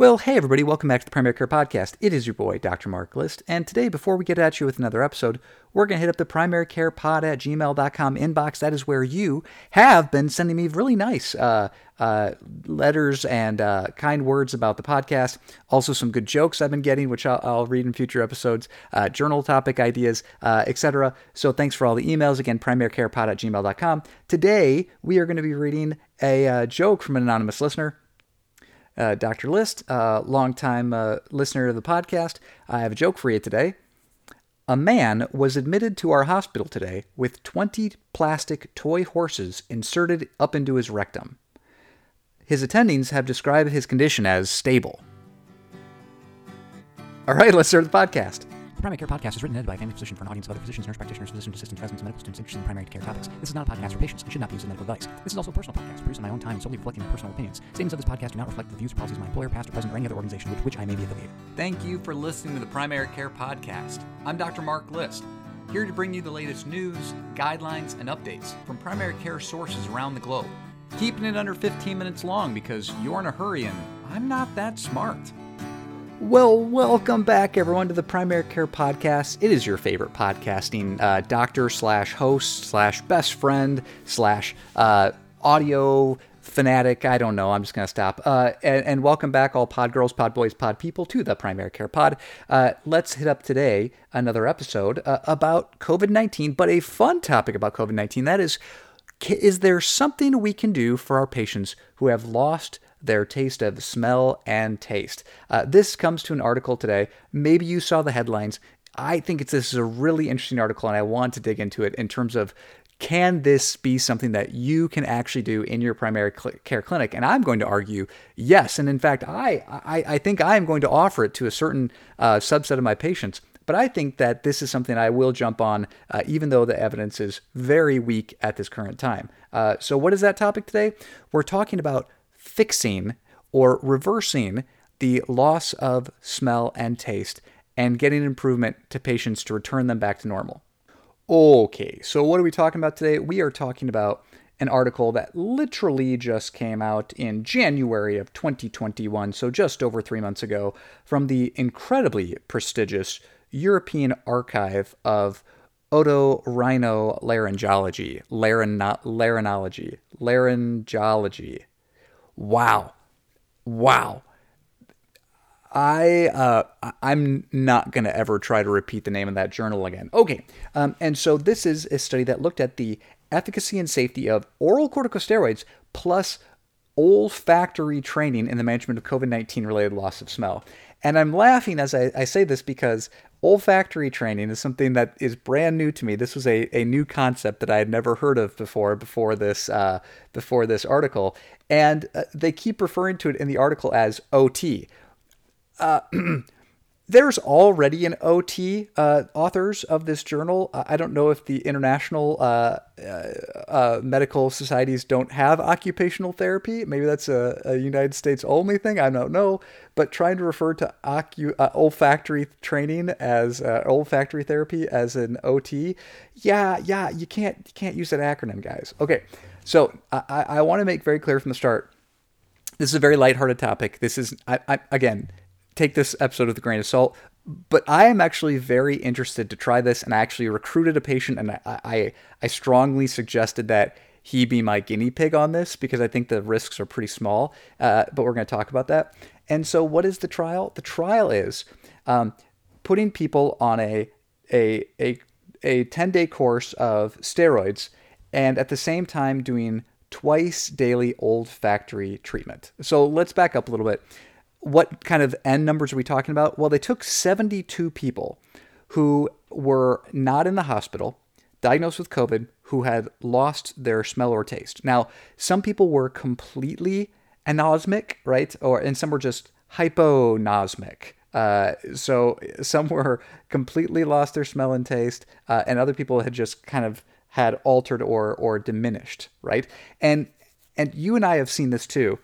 Well, hey everybody, welcome back to the Primary Care Podcast. It is your boy, Dr. Mark List, and today, before we get at you with another episode, we're going to hit up the primarycarepod at gmail.com inbox. That is where you have been sending me really nice uh, uh, letters and uh, kind words about the podcast. Also, some good jokes I've been getting, which I'll, I'll read in future episodes, uh, journal topic ideas, uh, etc. So, thanks for all the emails. Again, primarycarepod at gmail.com. Today, we are going to be reading a uh, joke from an anonymous listener uh, Dr. List, uh, longtime uh, listener of the podcast. I have a joke for you today. A man was admitted to our hospital today with 20 plastic toy horses inserted up into his rectum. His attendings have described his condition as stable. All right, let's start the podcast. The Primary Care Podcast is written and edited by a family physician for an audience of other physicians, nurse practitioners, physician assistants, residents, and medical students interested in primary care topics. This is not a podcast for patients and should not be used as medical advice. This is also a personal podcast produced in my own time and solely reflecting my personal opinions. Statements of this podcast do not reflect the views or policies of my employer, past or present, or any other organization with which I may be affiliated. Thank you for listening to the Primary Care Podcast. I'm Dr. Mark List, here to bring you the latest news, guidelines, and updates from primary care sources around the globe. Keeping it under 15 minutes long because you're in a hurry and I'm not that smart. Well, welcome back, everyone, to the Primary Care Podcast. It is your favorite podcasting uh, doctor slash host slash best friend slash uh, audio fanatic. I don't know. I'm just going to stop. Uh, and, and, welcome back, all pod girls, pod boys, pod people, to the Primary Care Pod. Uh, let's hit up today another episode uh, about COVID 19, but a fun topic about COVID 19. That is, is there something we can do for our patients who have lost their taste of smell and taste. Uh, this comes to an article today. Maybe you saw the headlines. I think it's, this is a really interesting article, and I want to dig into it in terms of can this be something that you can actually do in your primary cl- care clinic? And I'm going to argue yes. And in fact, I, I, I think I am going to offer it to a certain uh, subset of my patients. But I think that this is something I will jump on, uh, even though the evidence is very weak at this current time. Uh, so, what is that topic today? We're talking about fixing or reversing the loss of smell and taste and getting improvement to patients to return them back to normal. Okay, so what are we talking about today? We are talking about an article that literally just came out in January of 2021, so just over three months ago, from the incredibly prestigious European Archive of Otorhinolaryngology, Laryngology, Laryngology, wow, wow. I uh, I'm not gonna ever try to repeat the name of that journal again. Okay, um, and so this is a study that looked at the efficacy and safety of oral corticosteroids plus olfactory training in the management of COVID 19 related loss of smell. And I'm laughing as I, I, say this because olfactory training is something that is brand new to me. This was a, a new concept that I had never heard of before before this uh, before this article, and uh, they keep referring to it in the article as OT. Uh, there's already an OT uh, authors of this journal. I don't know if the international uh, uh, uh, medical societies don't have occupational therapy. Maybe that's a, a, United States only thing. I don't know. But trying to refer to ocu- uh, olfactory training as uh, olfactory therapy as an OT, yeah, yeah, you can't you can't use that acronym, guys. Okay, so I, I want to make very clear from the start. This is a very lighthearted topic. This is I, I again take this episode with a grain of salt. But I am actually very interested to try this, and I actually recruited a patient, and I, I, I strongly suggested that he be my guinea pig on this because I think the risks are pretty small. Uh, but we're going to talk about that. And so, what is the trial? The trial is um, putting people on a a a a 10 day course of steroids and at the same time doing twice daily olfactory treatment. So let's back up a little bit what kind of N numbers are we talking about? Well, they took 72 people who were not in the hospital, diagnosed with COVID, who had lost their smell or taste. Now, some people were completely anosmic, right? Or and some were just hyponosmic. Uh, so some were completely lost their smell and taste, uh, and other people had just kind of had altered or or diminished, right? And and you and I have seen this too,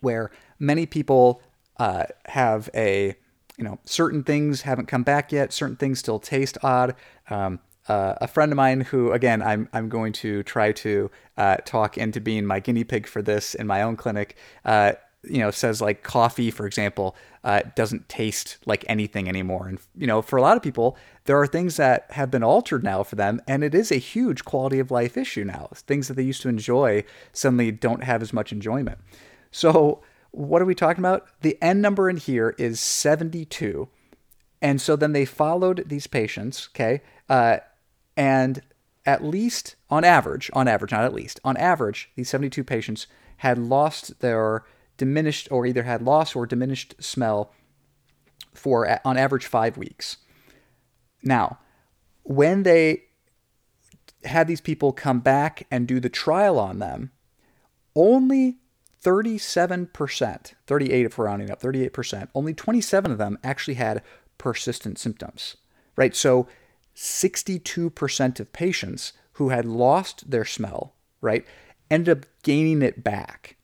where many people uh, have a you know certain things haven't come back yet certain things still taste odd um, uh, a friend of mine who again i'm, I'm going to try to uh, talk into being my guinea pig for this in my own clinic uh, you know says like coffee, for example, uh, doesn't taste like anything anymore. And you know, for a lot of people, there are things that have been altered now for them, and it is a huge quality of life issue now. Things that they used to enjoy suddenly don't have as much enjoyment. So what are we talking about? The N number in here is 72. And so then they followed these patients, okay? Uh, and at least, on average, on average, not at least, on average, these 72 patients had lost their diminished or either had lost or diminished smell for, on average, five weeks. Now, when they had these people come back and do the trial on them, only 37%, 38 if we're rounding up, 38%, only 27 of them actually had persistent symptoms, right? So 62% of patients who had lost their smell, right, ended up gaining it back,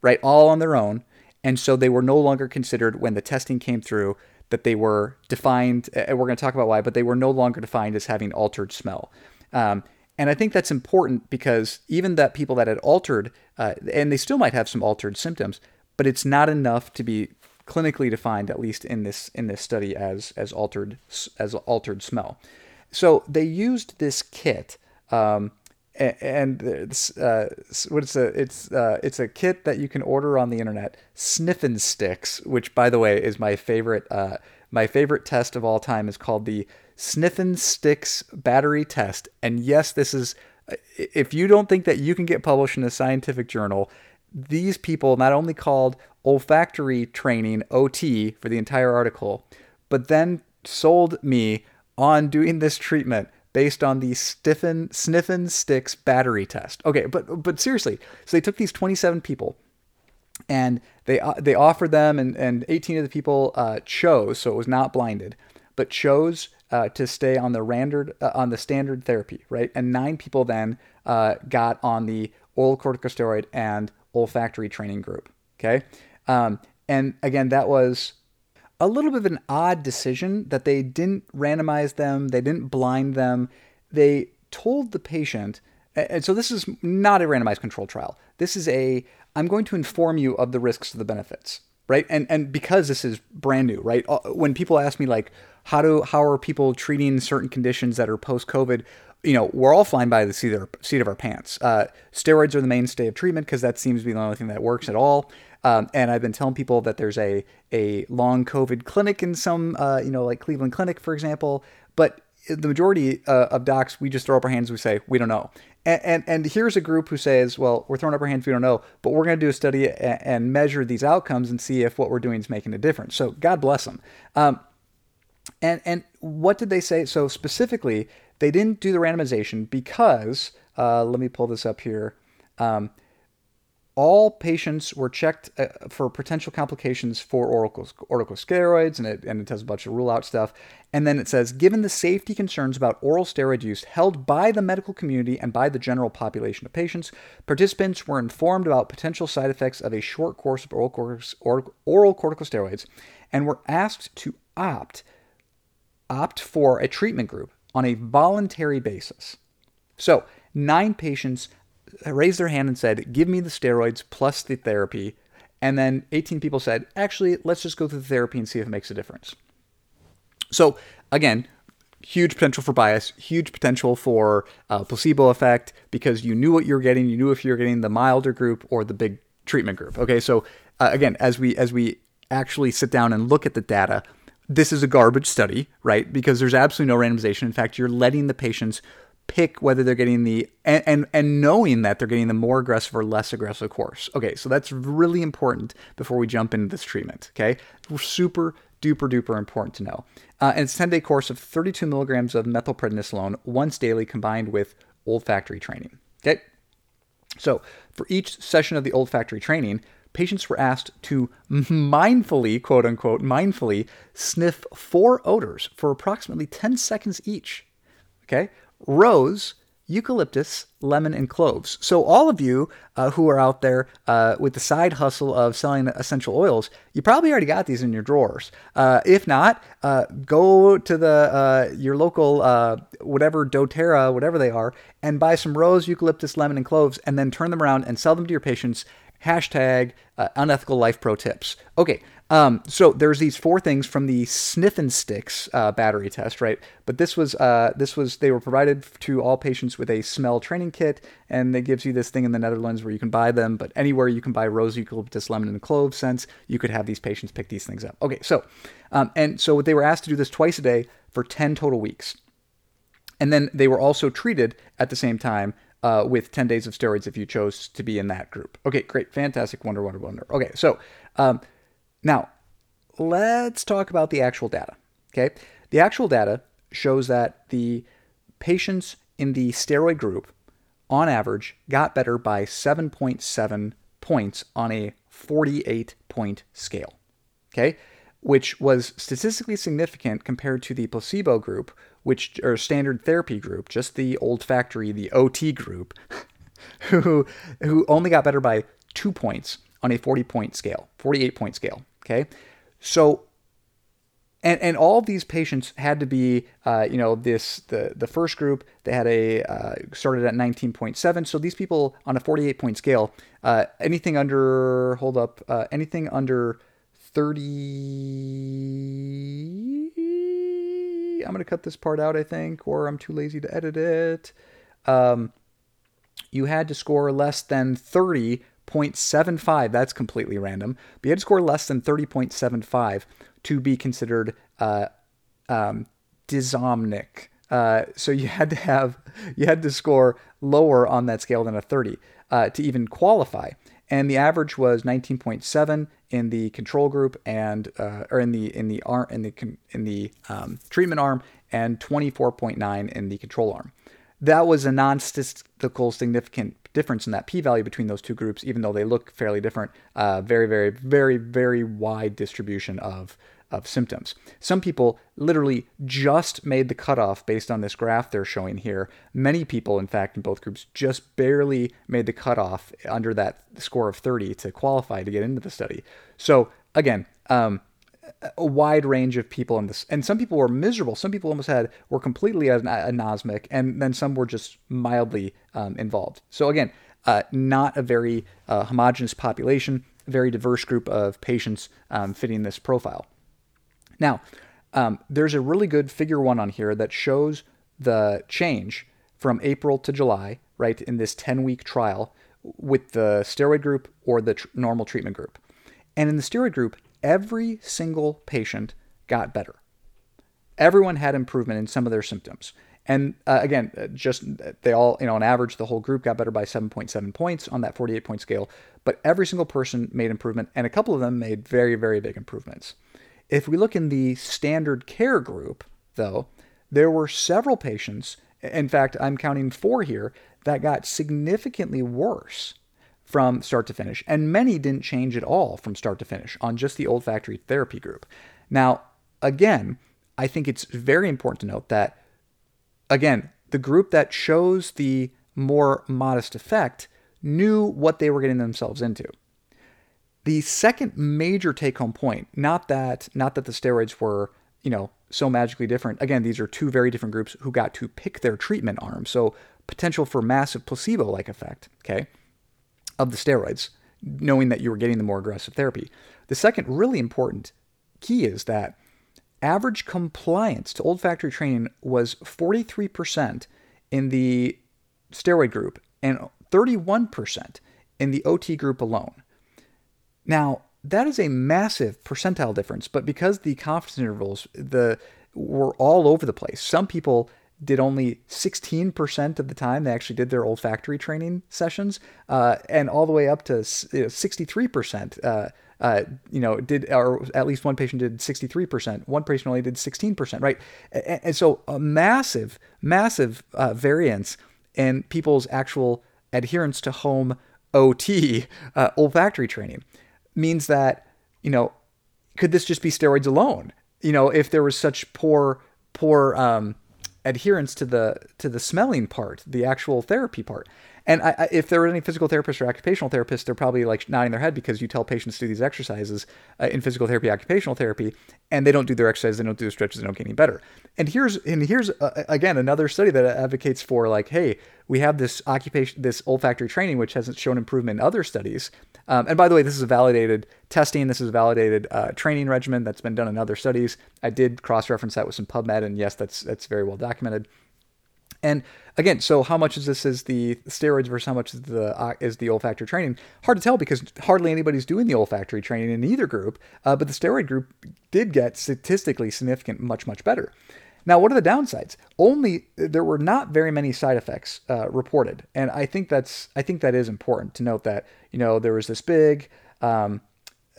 right, all on their own. And so they were no longer considered when the testing came through that they were defined, and we're going to talk about why, but they were no longer defined as having altered smell. Um, and I think that's important because even that people that had altered, uh, and they still might have some altered symptoms, but it's not enough to be clinically defined, at least in this in this study, as as altered as altered smell. So they used this kit, um, and it's uh, what it's a it's uh, it's a kit that you can order on the internet. Sniffin sticks, which by the way is my favorite uh, my favorite test of all time, is called the Sniffin Sticks Battery Test. And yes, this is if you don't think that you can get published in a scientific journal, these people not only called olfactory training OT for the entire article, but then sold me on doing this treatment based on the stiffen sniffin sticks battery test. Okay, but but seriously, so they took these 27 people and they uh, they offered them and and 18 of the people uh, chose, so it was not blinded, but chose uh, to stay on the randard uh, on the standard therapy, right? And nine people then uh, got on the oral corticosteroid and olfactory training group. Okay, um, and again, that was a little bit of an odd decision that they didn't randomize them, they didn't blind them, they told the patient. And so this is not a randomized control trial. This is a I'm going to inform you of the risks of the benefits, right? And and because this is brand new, right? Uh, when people ask me like how do how are people treating certain conditions that are post COVID? You know, we're all flying by the seat of our, seat of our pants. Uh, steroids are the mainstay of treatment because that seems to be the only thing that works at all. Um, and I've been telling people that there's a a long COVID clinic in some, uh, you know, like Cleveland Clinic, for example. But the majority uh, of docs, we just throw up our hands. We say we don't know. And, and, and here's a group who says, well, we're throwing up our hands. We don't know, but we're going to do a study and, and, measure these outcomes and see if what we're doing is making a difference. So God bless them. Um, and and what did they say? So specifically, they didn't do the randomization because uh, let me pull this up here. Um, all patients were checked uh, for potential complications for corticosteroids, and it, and it does a bunch of rule out stuff. And then it says, given the safety concerns about oral steroid use held by the medical community and by the general population of patients, participants were informed about potential side effects of a short course of oral, oral corticosteroids and were asked to opt opt for a treatment group on a voluntary basis. So, nine patients raised their hand and said, Give me the steroids plus the therapy. And then 18 people said, Actually, let's just go through the therapy and see if it makes a difference. So, again, huge potential for bias, huge potential for uh, placebo effect because you knew what you were getting. You knew if you were getting the milder group or the big treatment group. Okay, so uh, again, as we as we actually sit down and look at the data, this is a garbage study, right? Because there's absolutely no randomization. In fact, you're letting the patients pick whether they're getting the and, and and knowing that they're getting the more aggressive or less aggressive course. Okay, so that's really important before we jump into this treatment. Okay, super duper duper important to know. Uh, and it's a 10 day course of 32 milligrams of methylprednisolone once daily combined with olfactory training. Okay, so for each session of the olfactory training, patients were asked to mindfully, quote unquote, mindfully sniff four odors for approximately 10 seconds each. Okay? Rose, eucalyptus, lemon, and cloves. So, all of you uh, who are out there uh, with the side hustle of selling essential oils, you probably already got these in your drawers. Uh, if not, uh, go to the uh, your local uh, whatever DoTerra, whatever they are, and buy some rose, eucalyptus, lemon, and cloves, and then turn them around and sell them to your patients Hashtag unethical life pro tips. Okay, um, so there's these four things from the Sniffin Sticks uh, battery test, right? But this was uh, this was they were provided to all patients with a smell training kit, and it gives you this thing in the Netherlands where you can buy them. But anywhere you can buy rose, eucalyptus, lemon, and clove scents, you could have these patients pick these things up. Okay, so um, and so they were asked to do this twice a day for ten total weeks, and then they were also treated at the same time uh, with 10 days of steroids if you chose to be in that group. Okay, great, fantastic, wonder, wonder, wonder. Okay, so um, now, let's talk about the actual data. Okay, the actual data shows that the patients in the steroid group, on average, got better by 7.7 points on a 48 point scale. Okay, which was statistically significant compared to the placebo group, which or standard therapy group, just the olfactory, the OT group, who who only got better by two points on a 40 point scale, 48 point scale. Okay, so and and all these patients had to be, uh, you know, this the the first group they had a uh, started at 19.7. So these people on a 48 point scale, uh, anything under hold up, uh, anything under 30. I'm gonna cut this part out, I think, or I'm too lazy to edit it. Um, you had to score less than 30 30.75. That's completely random. But you had to score less than 30.75 to be considered uh, um. Uh, so you had to have you had to score lower on that scale than a 30 uh, to even qualify. And the average was 19.7 in the control group and uh, or in the in the arm in the in the um, treatment arm and 24.9 in the control arm. That was a non-statistical significant difference in that p-value between those two groups, even though they look fairly different. Uh, very, very, very, very wide distribution of of symptoms. Some people literally just made the cutoff based on this graph they're showing here. Many people, in fact, in both groups, just barely made the cutoff under that score of 30 to qualify to get into the study. So again, um, a wide range of people in this, and some people were miserable. Some people almost had were completely an- anosmic, and then some were just mildly um, involved. So again, uh, not a very uh, homogenous population, very diverse group of patients um, fitting this profile. Now, um, there's a really good figure one on here that shows the change from April to July, right, in this 10 week trial with the steroid group or the tr- normal treatment group. And in the steroid group, every single patient got better. Everyone had improvement in some of their symptoms. And uh, again, uh, just they all, you know, on average, the whole group got better by 7.7 points on that 48 point scale. But every single person made improvement, and a couple of them made very, very big improvements. If we look in the standard care group, though, there were several patients, in fact, I'm counting four here, that got significantly worse from start to finish, and many didn't change at all from start to finish on just the olfactory therapy group. Now, again, I think it's very important to note that, again, the group that shows the more modest effect knew what they were getting themselves into. The second major take home point, not that not that the steroids were, you know, so magically different. Again, these are two very different groups who got to pick their treatment arm. So potential for massive placebo like effect, okay? Of the steroids, knowing that you were getting the more aggressive therapy. The second really important key is that average compliance to olfactory training was 43% in the steroid group and 31% in the OT group alone. Now, that is a massive percentile difference, but because the confidence intervals the were all over the place. Some people did only 16% of the time they actually did their olfactory training sessions, uh, and all the way up to you know, 63%. Uh, uh, you know, did or at least one patient did 63%. One patient only did 16%. Right, and, and so a massive, massive uh, variance in people's actual adherence to home OT uh, olfactory training means that you know, could this just be steroids alone? You know, if there was such poor, poor um, adherence to the to the smelling part, the actual therapy part. And I, I, if there are any physical therapists or occupational therapists, they're probably like nodding their head because you tell patients to do these exercises uh, in physical therapy, occupational therapy, and they don't do their exercises, they don't do the stretches, they don't get any better. And here's and here's uh, again another study that advocates for like, hey, we have this occupation, this olfactory training, which hasn't shown improvement in other studies. Um, and by the way, this is a validated testing. This is a validated uh, training regimen that's been done in other studies. I did cross-reference that with some PubMed, and yes, that's that's very well documented. And again, so how much is this is the steroids versus how much is the uh, is the olfactory training? Hard to tell because hardly anybody's doing the olfactory training in either group. Uh, but the steroid group did get statistically significant, much much better. Now, what are the downsides? Only there were not very many side effects uh, reported, and I think that's I think that is important to note that you know there was this big um,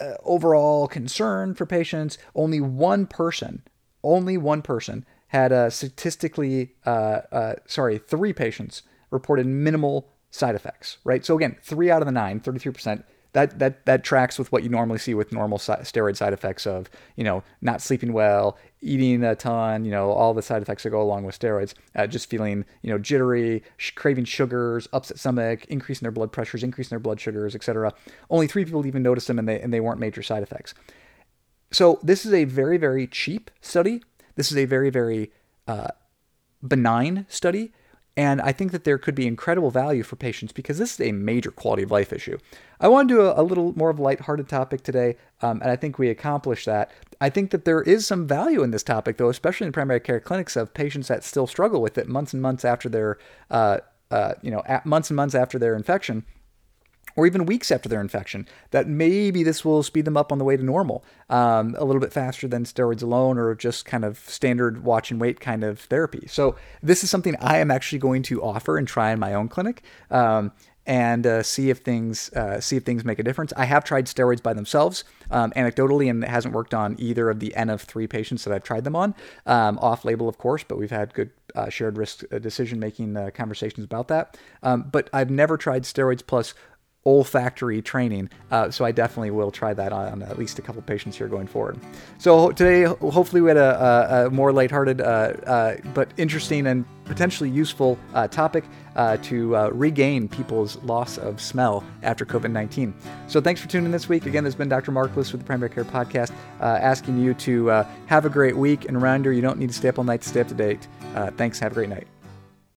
uh, overall concern for patients. Only one person, only one person had a statistically uh, uh sorry three patients reported minimal side effects. Right, so again, three out of the nine, 33 percent that that that tracks with what you normally see with normal steroid side effects of you know not sleeping well, eating a ton, you know all the side effects that go along with steroids, uh, just feeling you know jittery, sh- craving sugars, upset stomach, increasing their blood pressures, increasing their blood sugars, etc. Only three people even noticed them, and they and they weren't major side effects. So this is a very very cheap study. This is a very very uh, benign study and I think that there could be incredible value for patients because this is a major quality of life issue. I want to do a, a little more of a lighthearted topic today, um, and I think we accomplished that. I think that there is some value in this topic, though, especially in primary care clinics of patients that still struggle with it months and months after their, uh, uh, you know, months and months after their infection or even weeks after their infection, that maybe this will speed them up on the way to normal um, a little bit faster than steroids alone or just kind of standard watch and wait kind of therapy. So, this is something I am actually going to offer and try in my own clinic. Um, and uh, see if things uh, see if things make a difference. I have tried steroids by themselves um, anecdotally, and it hasn't worked on either of the N of three patients that I've tried them on, um, off label, of course. But we've had good uh, shared risk uh, decision making uh, conversations about that. Um, but I've never tried steroids plus olfactory training. Uh, so I definitely will try that on at least a couple patients here going forward. So today, hopefully, we had a, a, a more lighthearted uh, uh, but interesting and potentially useful uh, topic uh, to uh, regain people's loss of smell after COVID 19. So thanks for tuning in this week. Again, this has been Dr. Mark Lewis with the Primary Care Podcast, asking you to have a great week. And reminder, you don't need to stay up all night to stay up to date. thanks. Have a great night.